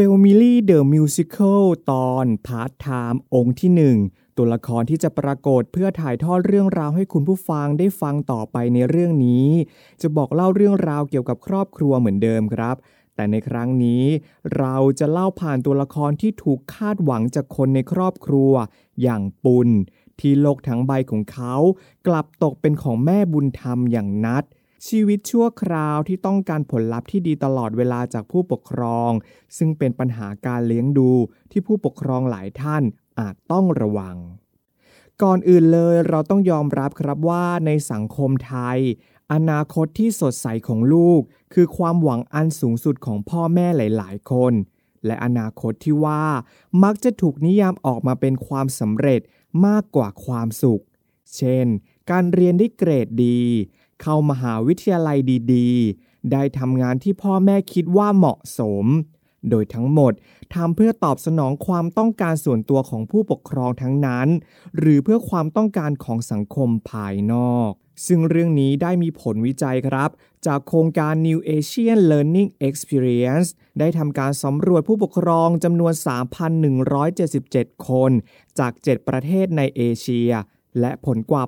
f a m i l y The Musical ตอนพาร์ทไทม์องก์ที่หนึ่งตัวละครที่จะปรากฏเพื่อถ่ายทอดเรื่องราวให้คุณผู้ฟังได้ฟังต่อไปในเรื่องนี้ จะบอกเล่าเรื่องราวเกี่ยวกับครอบครัวเหมือนเดิมครับ แต่ในครั้งนี้เราจะเล่าผ่านตัวละครที่ถูกคาดหวังจากคนในครอบครัว อย่างปุณที่โลกทั้งใบของเขา กลับตกเป็นของแม่บุญธรรมอย่างนัด ชีวิตชั่วคราวที่ต้องการผลลัพธ์ที่ดีตลอดเวลาจากผู้ปกครอง ซึ่งเป็นปัญหาการเลี้ยงดูที่ผู้ปกครองหลายท่านอาจต้องระวัง ก่อนอื่นเลยเราต้องยอมรับครับว่าในสังคมไทย อนาคตที่สดใสของลูก คือความหวังอันสูงสุดของพ่อแม่หลาย ๆ คน และอนาคตที่ว่ามักจะถูกนิยามออกมาเป็นความสำเร็จมากกว่าความสุข เช่น การเรียนได้เกรดดี เข้ามหาวิทยาลัยดีๆ ได้ทำงานที่พ่อแม่คิดว่าเหมาะสม โดยทั้งหมดทำเพื่อตอบสนองความต้องการส่วนตัวของผู้ปกครองทั้งนั้น หรือเพื่อความต้องการของสังคมภายนอก ซึ่งเรื่องนี้ได้มีผลวิจัยครับ จากโครงการ New Asian Learning Experience ได้ทำการสำรวจผู้ปกครองจำนวน 3,177 คน จาก 7 ประเทศในเอเชีย และผลกว่า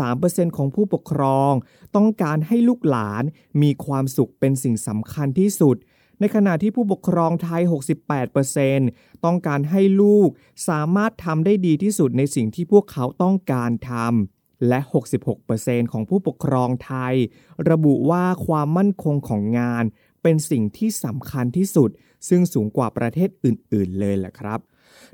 83%ของผู้ปกครอง ต้องการให้ลูกหลานมีความสุขเป็นสิ่งสำคัญที่สุด ในขณะที่ผู้ปกครองไทย 68%ต้องการให้ลูกสามารถทำได้ดีที่สุดในสิ่งที่พวกเขาต้องการทำ และ 66%ของผู้ปกครองไทย ระบุว่าความมั่นคงของงานเป็นสิ่งที่สำคัญที่สุด ซึ่งสูงกว่าประเทศอื่น ๆ เลยแหละครับ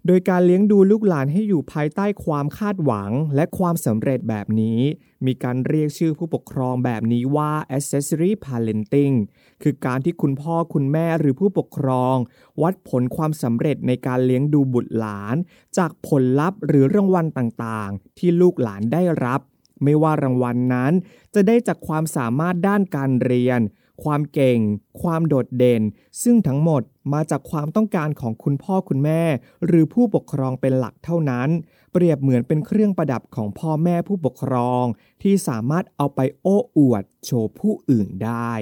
โดยการเลี้ยงดูลูกหลานให้อยู่ภายใต้ความคาดหวังและความสำเร็จแบบนี้ มีการเรียกชื่อผู้ปกครองแบบนี้ว่า accessory parenting คือการที่คุณพ่อคุณแม่หรือผู้ปกครอง วัดผลความสำเร็จในการเลี้ยงดูบุตรหลาน จากผลลัพธ์หรือรางวัลต่างๆ ที่ลูกหลานได้รับ ไม่ว่ารางวัลนนั้น จะได้จากความสามารถด้านการเรียน ความเก่ง ความโดดเด่น ซึ่งทั้งหมดมาจากความต้องการของคุณพ่อคุณแม่ หรือผู้ปกครองเป็นหลักเท่านั้น เปรียบเหมือนเป็นเครื่องประดับของพ่อแม่ผู้ปกครอง ที่สามารถเอาไปโอ้อวด โชว์ผู้อื่นได้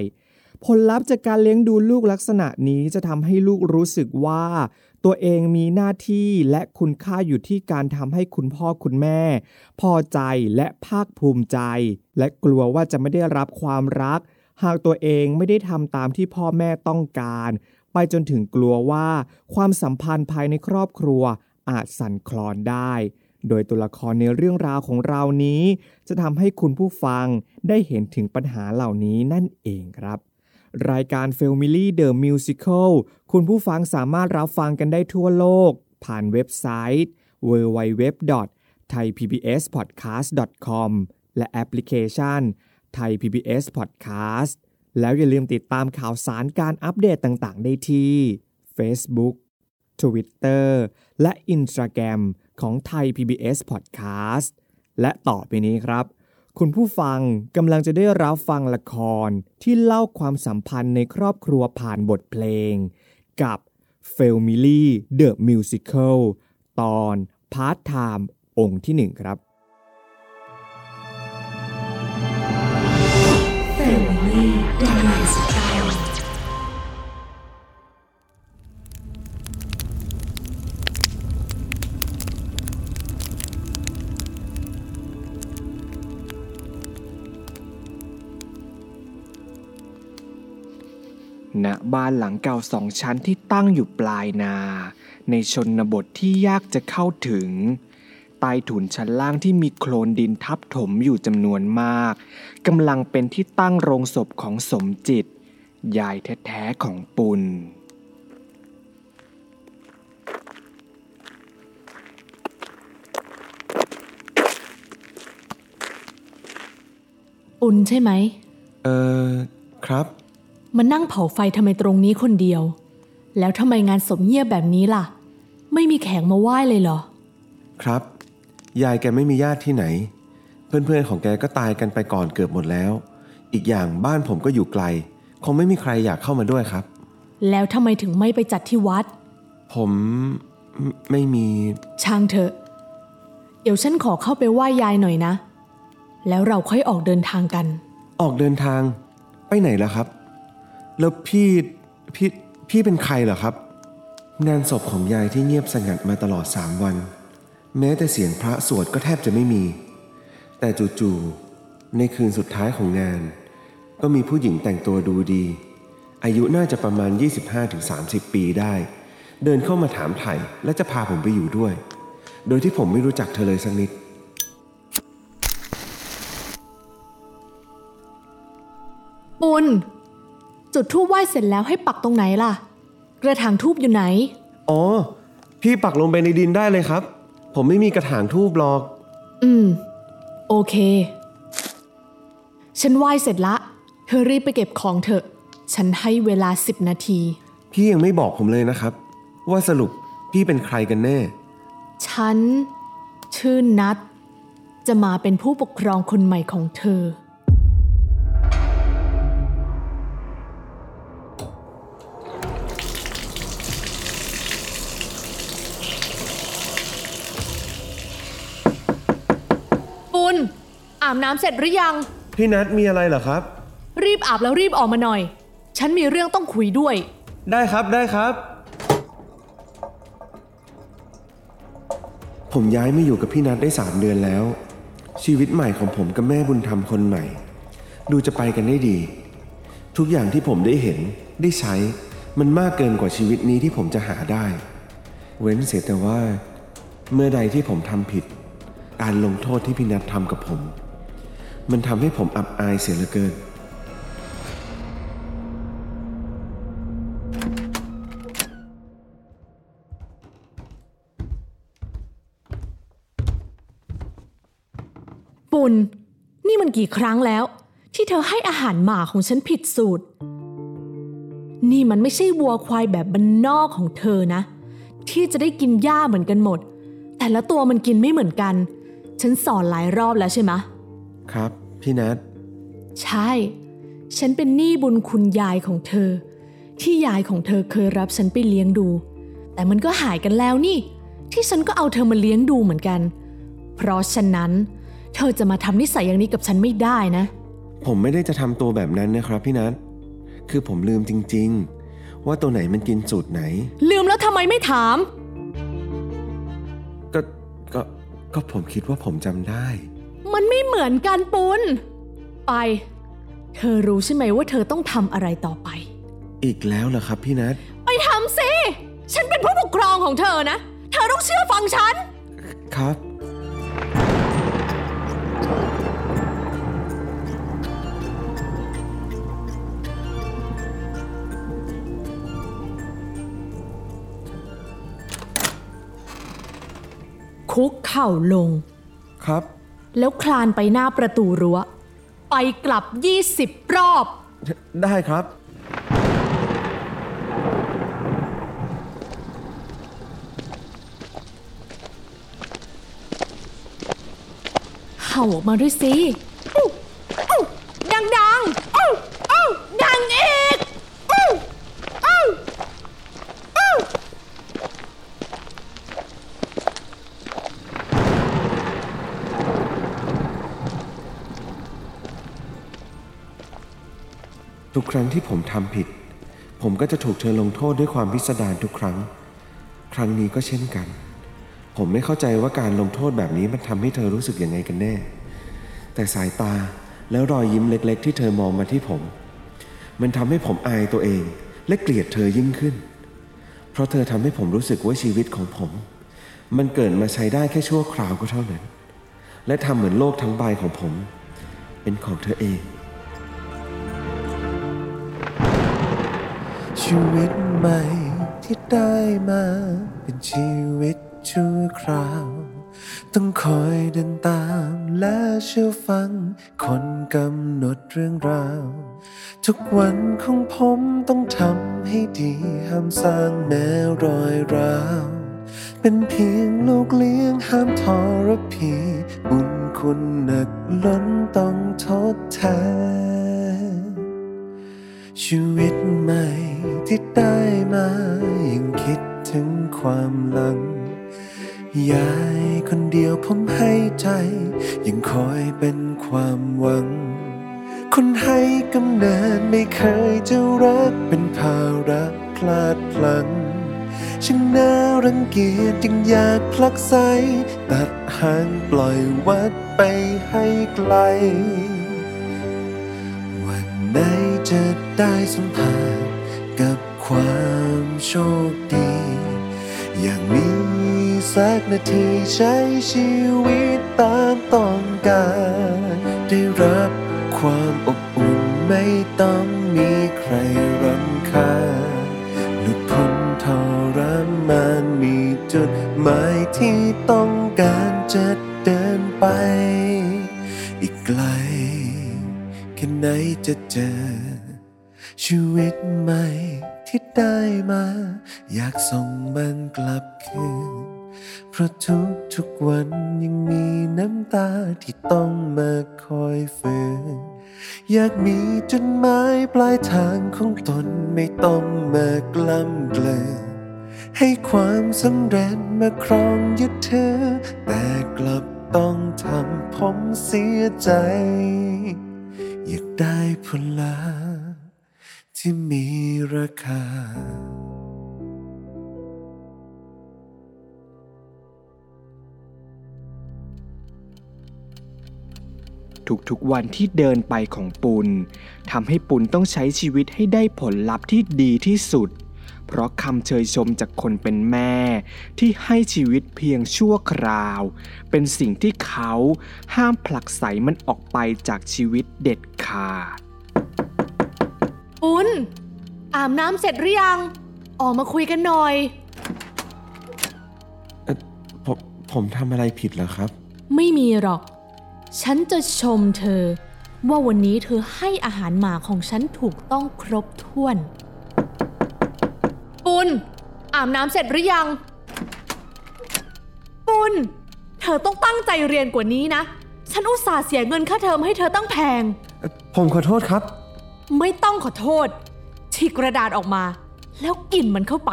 ผลลัพธ์จากการเลี้ยงดูลูกลักษณะนี้จะทำให้ลูกรู้สึกว่า ตัวเองมีหน้าที่และคุณค่าอยู่ที่การทำให้คุณพ่อคุณแม่ พอใจและภาคภูมิใจ และกลัวว่าจะไม่ได้รับความรัก หากตัวเองไม่ได้ทำตามที่พ่อแม่ต้องการ ไปจนถึงกลัวว่า ความสัมพันธ์ภายในครอบครัวอาจสั่นคลอนได้ โดยตัวละครในเรื่องราวของเรานี้ จะทำให้คุณผู้ฟังได้เห็นถึงปัญหาเหล่านี้นั่นเองครับ รายการ f a m i l y The Musical คุณผู้ฟังสามารถรับฟังกันได้ทั่วโลก ผ่านเว็บไซต์ www.thaipbspodcast.com และแอปพลิเคชัน Thai PBS Podcast แล้วอย่าลืมติดตามข่าวสารการอัปเดตต่างๆ ได้ที่ Facebook Twitter และ Instagram ของ Thai PBS Podcast และต่อไปนี้ครับ คุณผู้ฟังกำลังจะได้รับฟังละครที่เล่าความสัมพันธ์ในครอบครัวผ่านบทเพลง กับ f a m i l y The Musical ตอนพาร์ทไทม์องค์ที่หนึ่งครับ Family The Musical ณบ้านหลังเก่าสองชั้นที่ตั้งอยู่ปลายนา ในชนบทที่ยากจะเข้าถึงใต้ถุนชั้นล่างที่มีโคลนดินทับถมอยู่จำนวนมากกำลังเป็นที่ตั้งโรงศพของสมจิต ยายแท้ๆของปุณอุ่นใช่ไหม เออครับ มานั่งเผาไฟทำไมตรงนี้คนเดียว แล้วทำไมงานศพเงียบแบบนี้ล่ะ ไม่มีแขกมาไหว้เลยเหรอ ครับ ยายแกไม่มีญาติที่ไหน เพื่อนๆของแกก็ตายกันไปก่อนเกือบหมดแล้ว อีกอย่างบ้านผมก็อยู่ไกล คงไม่มีใครอยากเข้ามาด้วยครับ แล้วทำไมถึงไม่ไปจัดที่วัด ผมไม่ไม่มี ช่างเถอะ เดี๋ยวฉันขอเข้าไปไหว้ยายหน่อยนะ แล้วเราค่อยออกเดินทางกัน ออกเดินทาง ไปไหนล่ะครับ แล้วพี่พี่พี่เป็นใครเหรอครับ งานศพของยายที่เงียบสงัดมาตลอดสามวัน แม้แต่เสียงพระสวดก็แทบจะไม่มี แต่จู่ๆในคืนสุดท้ายของงาน ก็มีผู้หญิงแต่งตัวดูดี อายุน่าจะประมาณ 25-30 ปีได้ เดินเข้ามาถามไถ่และจะพาผมไปอยู่ด้วย โดยที่ผมไม่รู้จักเธอเลยสักนิดปุณ จุดทูบไหว้เสร็จแล้วให้ปักตรงไหนล่ะ กระถางทูบอยู่ไหน อ๋อ พี่ปักลงไปในดินได้เลยครับ ผมไม่มีกระถางทูบหรอก อืม โอเค ฉันไหว้เสร็จละ เธอรีบไปเก็บของเถอะ ฉันให้เวลาสิบนาที พี่ยังไม่บอกผมเลยนะครับ ว่าสรุปพี่เป็นใครกันแน่ ฉัน ชื่อนัด จะมาเป็นผู้ปกครองคนใหม่ของเธอ อาบน้ำเสร็จหรือยัง พี่นัทมีอะไรเหรอครับ รีบอาบแล้วรีบออกมาหน่อย ฉันมีเรื่องต้องคุยด้วย ได้ครับได้ครับ ผมย้ายมาอยู่กับพี่นัทได้สามเดือนแล้ว ชีวิตใหม่ของผมกับแม่บุญธรรมคนใหม่ ดูจะไปกันได้ดี ทุกอย่างที่ผมได้เห็นได้ใช้มันมากเกินกว่าชีวิตนี้ที่ผมจะหาได้ เว้นเสียแต่ว่า เมื่อใดที่ผมทำผิด การลงโทษที่พี่นัททำกับผม มันทำให้ผมอับอายเสียเหลือเกิน ปุณนี่มันกี่ครั้งแล้ว ที่เธอให้อาหารหมาของฉันผิดสูตร นี่มันไม่ใช่วัวควายแบบบ้านนอกของเธอนะ ที่จะได้กินหญ้าเหมือนกันหมด แต่ละตัวมันกินไม่เหมือนกัน ฉันสอนหลายรอบแล้วใช่ไหมะ ครับ พี่นัทใช่ ฉันเป็นหนี้บุญคุณยายของเธอ ที่ยายของเธอเคยรับฉันไปเลี้ยงดู แต่มันก็หายกันแล้วนี่ ที่ฉันก็เอาเธอมาเลี้ยงดูเหมือนกัน เพราะฉะนั้น เธอจะมาทำนิสัยอย่างนี้กับฉันไม่ได้นะ ผมไม่ได้จะทำตัวแบบนั้นนะครับพี่นัทคือผมลืมจริง ๆ ว่าตัวไหนมันกินสูตรไหน ลืมแล้วทำไมไม่ถาม ก็ก็ก็ผมคิดว่าผมจำได้ มันไม่เหมือนกันปุนไป เธอรู้ใช่ไหมว่าเธอต้องทำอะไรต่อไป อีกแล้วเหรอครับพี่นัทไปทำสิฉันเป็นผู้ปกครองของเธอนะ เธอต้องเชื่อฟังฉัน ครับ คุกเข่าลง ครับ แล้วคลานไปหน้าประตูรั้ว ไปกลับ 20 รอบ ได้ครับ เห่าออกมาด้วยสิ ทุกครั้งที่ผมทำผิด ผมก็จะถูกเธอลงโทษด้วยความพิสดารทุกครั้ง ครั้งนี้ก็เช่นกัน ผมไม่เข้าใจว่าการลงโทษแบบนี้มันทำให้เธอรู้สึกยังไงกันแน่ แต่สายตาแล้วรอยยิ้มเล็ก ๆ ที่เธอมองมาที่ผม มันทำให้ผมอายตัวเองและเกลียดเธอยิ่งขึ้น เพราะเธอทำให้ผมรู้สึกว่าชีวิตของผม มันเกิดมาใช้ได้แค่ชั่วคราวก็เท่านั้น และทำเหมือนโลกทั้งใบของผม เป็นของเธอเอง ชีวิตใหม่ที่ได้มา เป็นชีวิตชั่วคราว ต้องคอยเดินตามและเชื่อฟัง คนกำหนดเรื่องราว ทุกวันของผมต้องทำให้ดี ห้ามสร้างแม้รอยร้าว เป็นเพียงลูกเลี้ยงห้ามทรพี บุญคุณหนักล้นต้องทดแทน ชีวิตใหม่ที่ได้มายังคิดถึงความหลัง ยายคนเดียวผมให้ใจ ยังคอยเป็นความหวัง คนให้กำเนิดไม่เคยจะรักเป็นภาระพลาดพลั้งช่างน่ารังเกียจจึงอยากพลักไสตัดหางปล่อยวัดไปให้ไกล จะได้สัมผัสกับความโชคดี อย่างมีสักนาทีใช้ชีวิตตามต้องการ ได้รับความอบอุ่นไม่ต้องมีใครรำคาญหลุดพ้นทรมานมีจุดหมายที่ต้องการจะเดินไป อีกไกลแค่ไหนจะเจอ ชีวิตใหม่ที่ได้มา อยากส่งมันกลับคืน เพราะทุกทุกวันยังมีน้ำตาที่ต้องมาคอยฝืน อยากมีจุดหมายปลายทางของตนไม่ต้องมากล้ำเกลือให้ความสำเร็จมาครองยึดเธอ แต่กลับต้องทำผมเสียใจ อยากได้ผลลา ที่มีราคา ทุกๆวันที่เดินไปของปุณทำให้ปุณต้องใช้ชีวิตให้ได้ผลลัพธ์ที่ดีที่สุด เพราะคำเชยชมจากคนเป็นแม่ ที่ให้ชีวิตเพียงชั่วคราว เป็นสิ่งที่เขาห้ามผลักไสมันออกไปจากชีวิตเด็ดขาด ปุณอาบน้ำเสร็จหรือยัง ออกมาคุยกันหน่อย ผมผมทำอะไรผิดเหรอครับ ไม่มีหรอก ฉันจะชมเธอ ว่าวันนี้เธอให้อาหารหมาของฉันถูกต้องครบถ้วน ปุณอาบน้ำเสร็จหรือยัง ปุณเธอต้องตั้งใจเรียนกว่านี้นะ ฉันอุตส่าห์เสียเงินค่าเทอมให้เธอตั้งแพง ผมขอโทษครับ ไม่ต้องขอโทษฉีกกระดาษออกมา แล้วกินมันเข้าไป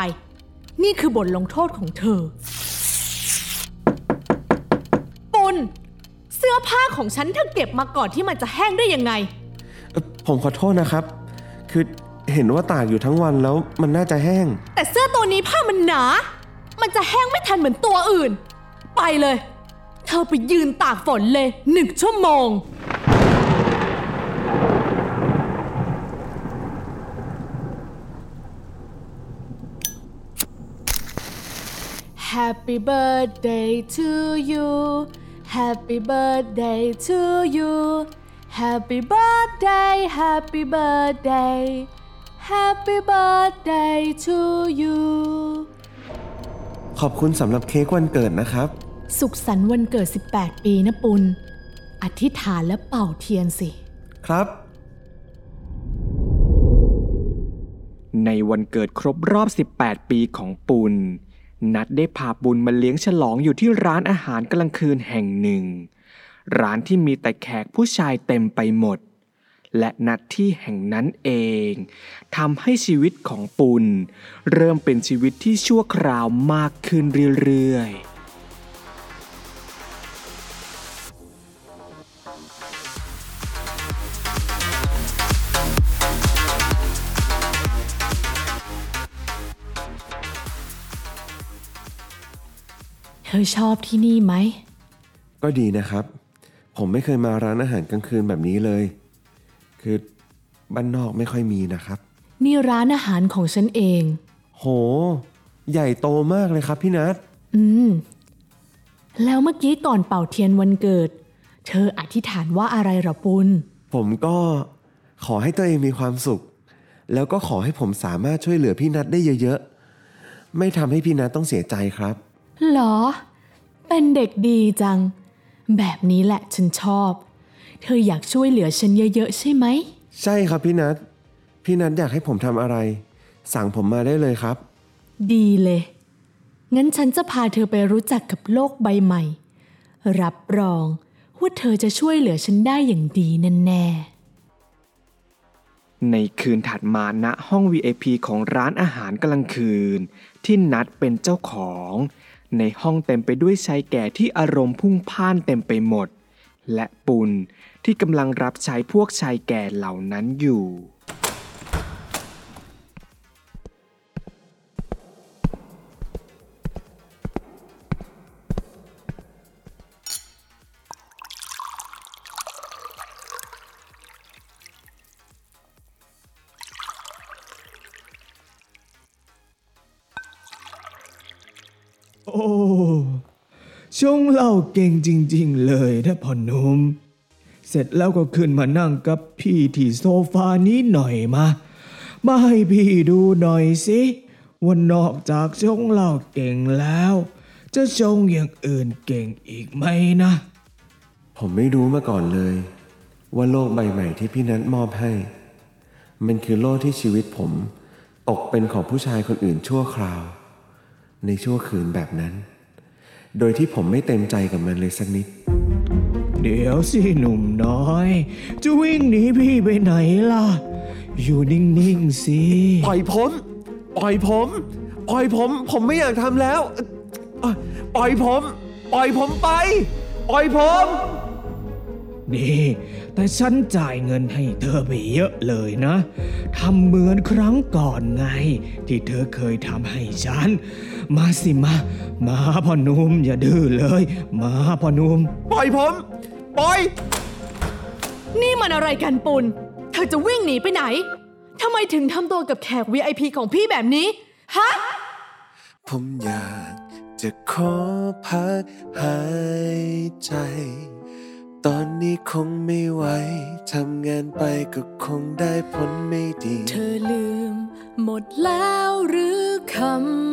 นี่คือบทลงโทษของเธอ ปุณเสื้อผ้าของฉันเธอเก็บมาก่อนที่มันจะแห้งได้ยังไงเอ่อผมขอโทษนะครับ คือเห็นว่าตากอยู่ทั้งวันแล้วมันน่าจะแห้ง แต่เสื้อตัวนี้ผ้ามันหนา มันจะแห้งไม่ทันเหมือนตัวอื่น ไปเลย เธอไปยืนตากฝนเลยหนึ่งชั่วโมง Happy birthday to you Happy birthday to you Happy birthday Happy birthday Happy birthday to you ขอบคุณสำหรับเค้กวันเกิดนะครับ สุขสันต์วันเกิด 18 ปีนะปุณอธิษฐานและเป่าเทียนสิ ครับ ในวันเกิดครบรอบ 18 ปีของปุณ นัดได้พาปุณมาเลี้ยงฉลองอยู่ที่ร้านอาหารกลางคืนแห่งหนึ่ง ร้านที่มีแต่แขกผู้ชายเต็มไปหมด และนัดที่แห่งนั้นเองทำให้ชีวิตของปุณเริ่มเป็นชีวิตที่ชั่วคราวมากขึ้นเรื่อยๆ ธอชอบที่นี่ไหม ก็ดีนะครับ ผมไม่เคยมาร้านอาหารกลางคืนแบบนี้เลย คือบ้านนอกไม่ค่อยมีนะครับ นี่ร้านอาหารของฉันเอง โห ใหญ่โตมากเลยครับพี่นัท อืม แล้วเมื่อกี้ก่อนเป่าเทียนวันเกิด เธออธิษฐานว่าอะไรเหรอปุณผมก็ขอให้ตัวเองมีความสุข แล้วก็ขอให้ผมสามารถช่วยเหลือพี่นัทได้เยอะๆ ไม่ทำให้พี่นัทต้องเสียใจครับ หรอ เป็นเด็กดีจัง แบบนี้แหละฉันชอบ เธออยากช่วยเหลือฉันเยอะๆใช่ไหม ใช่ครับพี่นัทพี่นัทอยากให้ผมทำอะไร สั่งผมมาได้เลยครับ ดีเลย งั้นฉันจะพาเธอไปรู้จักกับโลกใบใหม่ รับรองว่าเธอจะช่วยเหลือฉันได้อย่างดีแน่ๆในคืนถัดมาณห้อง VIP ของร้านอาหารกลางคืน ที่นัดเป็นเจ้าของ ในห้องเต็มไปด้วยชายแก่ที่อารมณ์พุ่งพ่านเต็มไปหมด และปุณที่กำลังรับใช้พวกชายแก่เหล่านั้นอยู่ เล้าเก่งจริง ๆ เลยนะพ่อหนุ่มเสร็จแล้วก็ขึ้นมานั่งกับพี่ที่โซฟานี้หน่อยมา มาให้พี่ดูหน่อยสิว่านอกจากชงเหล้าเก่งแล้ว จะชงอย่างอื่นเก่งอีกไหมนะ ผมไม่รู้มาก่อนเลย ว่าโลกใบใหม่ที่พี่นัทมอบให้ มันคือโลกที่ชีวิตผม ตกเป็นของผู้ชายคนอื่นชั่วคราว ในชั่วคืนแบบนั้น โดยที่ผมไม่เต็มใจกับมันเลยสักนิด เดี๋ยวสิหนุ่มน้อย จะวิ่งหนีพี่ไปไหนล่ะ อยู่นิ่งๆสิปล่อยผม ปล่อยผม ปล่อยผม ผมไม่อยากทำแล้วเอ่อปล่อยผม ปล่อยผมไป ปล่อยผม นี่แต่ฉันจ่ายเงินให้เธอไปเยอะเลยนะทำเหมือนครั้งก่อนไง ที่เธอเคยทำให้ฉัน มาสิมา มาพ่อหนุ่มอย่าดื้อเลย มาพ่อหนุ่มปล่อยผม ปล่อย นี่มันอะไรกันปุณเธอจะวิ่งหนีไปไหนทำไมถึงทำตัวกับแขก VIP ของพี่แบบนี้ ฮะ ผมอยากจะขอพักหายใจ ตอนนี้คงไม่ไหว ทำงานไปก็คงได้ผลไม่ดี เธอลืมหมดแล้วหรือค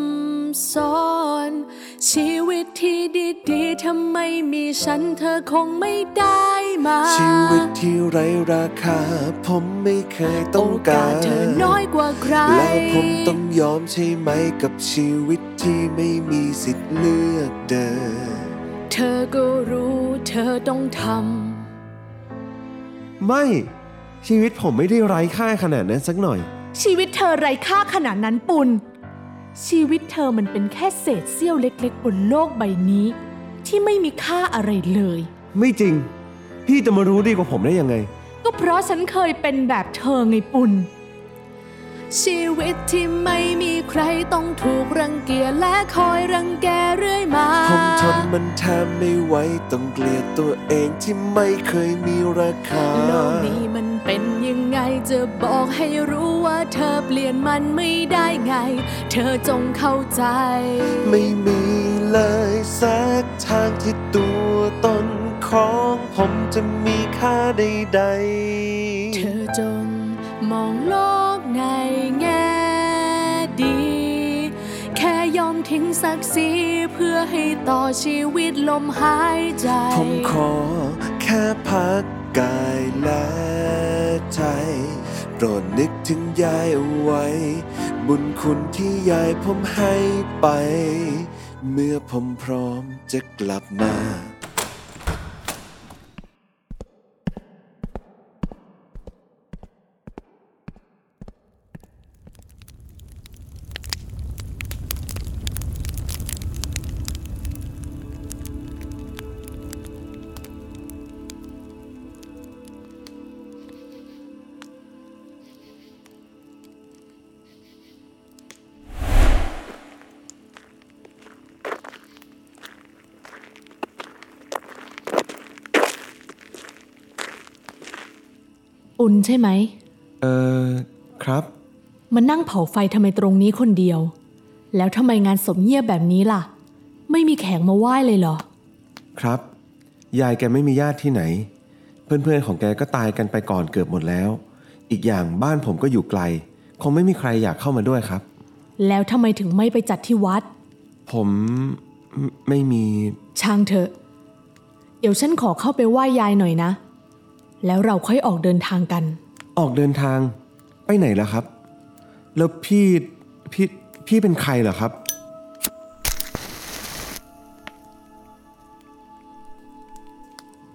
ำสอน ชีวิตที่ดีๆทำไมมีฉันเธอคงไม่ได้มา ชีวิตที่ไร้ราคา ผมไม่เคยต้องโอกาการสเธอน้อยกว่าใคร แล้วผมต้องยอมใช่ไหมกับชีวิตที่ไม่มีสิทธิ์เลือกเดิน เธอก็รู้เธอต้องทไม่ชีวิตผมไม่ได้ไร้ค่าขนาดนั้นสักหน่อยำชีวิตเธอไร้ค่าขนาดนั้นปุณชีวิตเธอมันเป็นแค่เศษเสี้ยวเล็กๆบนโลกใบนี้ ที่ไม่มีค่าอะไรเลย ไม่จริง พี่จะมารู้ดีกว่าผมได้ยังไง ก็เพราะฉันเคยเป็นแบบเธอไงปุณ ชีวิตที่ไม่มีใครต้องถูกรังเกียจและคอยรังแกเรื่อยมา ผมทนมันแทบไม่ไหวต้องเกลียดตัวเองที่ไม่เคยมีราคา โลกนี้มันเป็นยังไงจะบอกให้รู้ว่าเธอเปลี่ยนมันไม่ได้ไง เธอจงเข้าใจ ไม่มีเลยสักทางที่ตัวตนของผมจะมีค่าใดๆ เธอจงมองโลก ในแง่ดี แค่ยอมทิ้งศักดิ์ศรีเพื่อให้ต่อชีวิตลมหายใจ ผมขอแค่พักกายและใจโปรดนึกถึงยายเอาไว้ บุญคุณที่ยายผมให้ไป เมื่อผมพร้อมจะกลับมา ปุณใช่ไหม เออครับ มานั่งเผาไฟทำไมตรงนี้คนเดียว แล้วทำไมงานศพเงียบแบบนี้ล่ะ ไม่มีแขกมาไหว้เลยเหรอ ครับ ยายแกไม่มีญาติที่ไหน เพื่อนๆของแกก็ตายกันไปก่อนเกือบหมดแล้ว อีกอย่างบ้านผมก็อยู่ไกล คงไม่มีใครอยากเข้ามาด้วยครับ แล้วทำไมถึงไม่ไปจัดที่วัด ผมไม่ไม่มี ช่างเถอะ เดี๋ยวฉันขอเข้าไปไหว้ยายหน่อยนะ แล้วเราค่อยออกเดินทางกัน ออกเดินทางไปไหนล่ะครับ แล้วพี่พี่พี่เป็นใครเหรอครับ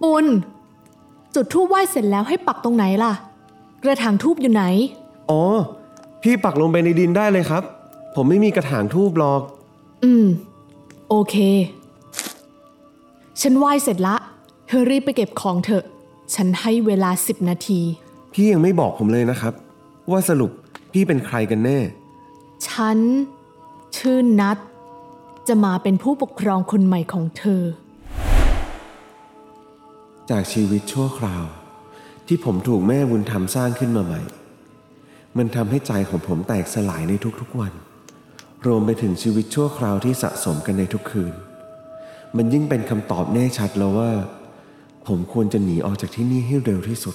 ปุณจุดทูบไหว้เสร็จแล้วให้ปักตรงไหนล่ะ กระถางทูบอยู่ไหน อ๋อ พี่ปักลงไปในดินได้เลยครับ ผมไม่มีกระถางทูบหรอก อืม โอเค ฉันไหว้เสร็จละ เธอรีบไปเก็บของเถอะ ฉันให้เวลาสิบนาที พี่ยังไม่บอกผมเลยนะครับ ว่าสรุปพี่เป็นใครกันแน่ ฉัน ชื่อนัดจะมาเป็นผู้ปกครองคนใหม่ของเธอ จากชีวิตชั่วคราว ที่ผมถูกแม่บุญธรรมสร้างขึ้นมาใหม่ มันทำให้ใจของผมแตกสลายในทุกๆวัน รวมไปถึงชีวิตชั่วคราวที่สะสมกันในทุกคืน มันยิ่งเป็นคำตอบแน่ชัดแล้วว่า ผมควรจะหนีออกจากที่นี่ให้เร็วที่สุด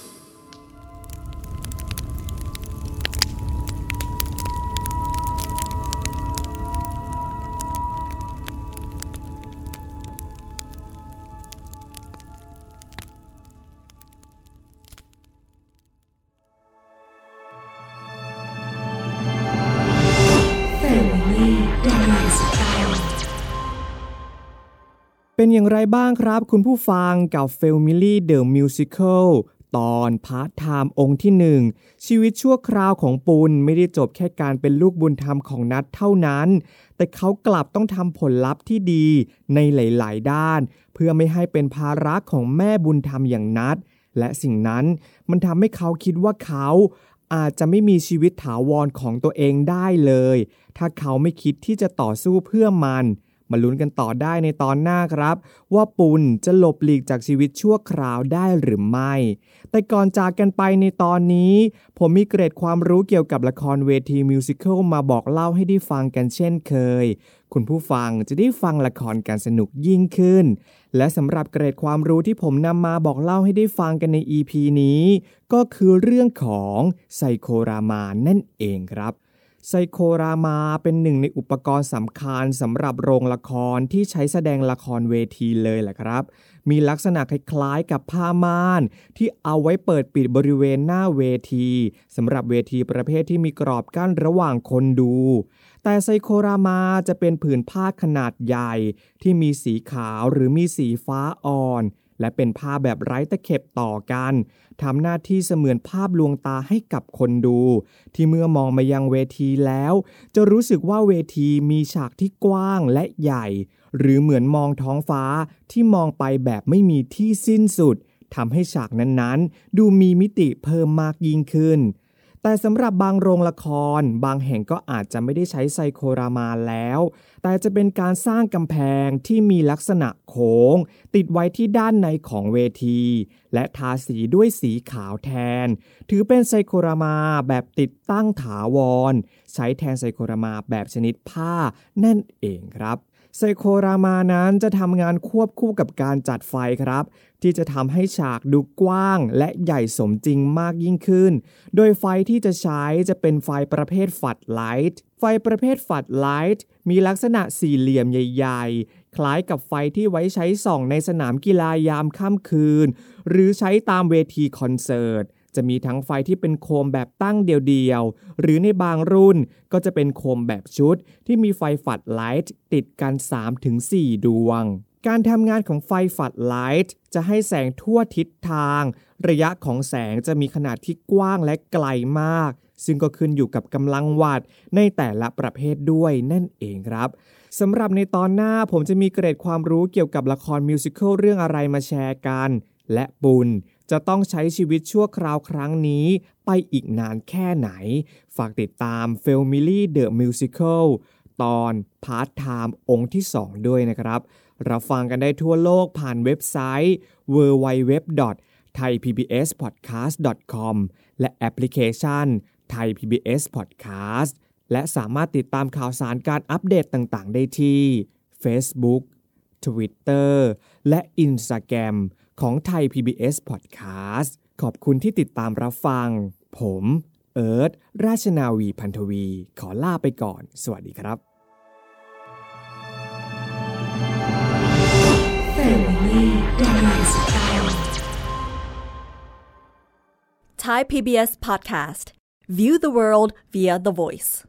เป็นอย่างไรบ้างครับ คุณผู้ฟังกับ f a m i l y The Musical ตอนพาร์ทไทม์องก์ที่หนึ่งชีวิตชั่วคราวของปุณไม่ได้จบแค่การเป็นลูกบุญธรรมของนัดเท่านั้น แต่เขากลับต้องทำผลลัพธ์ที่ดีในหลาย ๆ ด้าน เพื่อไม่ให้เป็นภาระของแม่บุญธรรมอย่างนัด และสิ่งนั้นมันทำให้เขาคิดว่าเขาอาจจะไม่มีชีวิตถาวรของตัวเองได้เลย ถ้าเขาไม่คิดที่จะต่อสู้เพื่อมัน มาลุ้นกันต่อได้ในตอนหน้าครับ ว่าปุณจะหลบหลีกจากชีวิตชั่วคราวได้หรือไม่ แต่ก่อนจากกันไปในตอนนี้ ผมมีเกรดความรู้เกี่ยวกับละครเวทีมิวสิควลมาบอกเล่าให้ได้ฟังกันเช่นเคย คุณผู้ฟังจะได้ฟังละครกันสนุกยิ่งขึ้น และสำหรับเกรดความรู้ที่ผมนำมาบอกเล่าให้ได้ฟังกันใน EP นี้ ก็คือเรื่องของไซโครามานั่นเองครับ ไซโครามาเป็นหนึ่งในอุปกรณ์สำคัญสำหรับโรงละครที่ใช้แสดงละครเวทีเลยแหละครับ มีลักษณะคล้ายๆกับผ้าม่าน ที่เอาไว้เปิดปิดบริเวณหน้าเวทีสำหรับเวทีประเภทที่มีกรอบกั้นระหว่างคนดู แต่ไซโครามาจะเป็นผืนผ้าขนาดใหญ่ ที่มีสีขาวหรือมีสีฟ้าอ่อน และเป็นภาพแบบไร้ตะเข็บต่อกันทำหน้าที่เสมือนภาพลวงตาให้กับคนดู ที่เมื่อมองมายังเวทีแล้ว จะรู้สึกว่าเวทีมีฉากที่กว้างและใหญ่ หรือเหมือนมองท้องฟ้าที่มองไปแบบไม่มีที่สิ้นสุดทำให้ฉากนั้นๆ ดูมีมิติเพิ่มมากยิ่งขึ้น แต่สำหรับบางโรงละคร บางแห่งก็อาจจะไม่ได้ใช้ไซโครามาแล้ว แต่จะเป็นการสร้างกำแพงที่มีลักษณะโค้ง ติดไว้ที่ด้านในของเวที และทาสีด้วยสีขาวแทน ถือเป็นไซโครามาแบบติดตั้งถาวร ใช้แทนไซโครามาแบบชนิดผ้านั่นเองครับ ไซโครามานั้นจะทำงานควบคู่กับการจัดไฟครับ ที่จะทำให้ฉากดูกว้าง และใหญ่สมจริงมากยิ่งขึ้น โดยไฟที่จะใช้จะเป็นไฟประเภทฝัดไลท์ไฟประเภท floodlight มีลักษณะสี่เหลี่ยมใหญ่ ๆ คล้ายกับไฟที่ไว้ใช้ส่องในสนามกีฬายามค่ำคืน หรือใช้ตามเวทีคอนเสิร์ต จะมีทั้งไฟที่เป็นโคมแบบตั้งเดียวๆ หรือในบางรุ่นก็จะเป็นโคมแบบชุด ที่มีไฟ floodlight ติดกัน 3-4 ดวง การทำงานของไฟ floodlight จะให้แสงทั่วทิศทาง ระยะของแสงจะมีขนาดที่กว้างและไกลมาก ซึ่งก็ขึ้นอยู่กับกำลังวัตต์ในแต่ละประเภทด้วยนั่นเองครับสำหรับในตอนหน้าผมจะมีเกร็ดความรู้เกี่ยวกับละคร musical เรื่องอะไรมาแชร์กัน และปุณ จะต้องใช้ชีวิตชั่วคราวครั้งนี้ไปอีกนานแค่ไหน ฝากติดตาม f a m i l y The Musical ตอนพาร์ทไทม์องก์ที่ 2 ด้วยนะครับ รับฟังกันได้ทั่วโลกผ่านเว็บไซต์ www.thaipbspodcast.com และแอปพลิเคชัน Thai PBS Podcast และสามารถติดตามข่าวสารการอัปเดตต่างๆ ได้ที่ Facebook Twitter และ Instagram ของไทย PBS Podcast ขอบคุณที่ติดตามรับฟัง ผม เอิร์ธราชนาวีพันธวี ขอลาไปก่อน สวัสดีครับ Thai PBS podcast. View the world via the voice.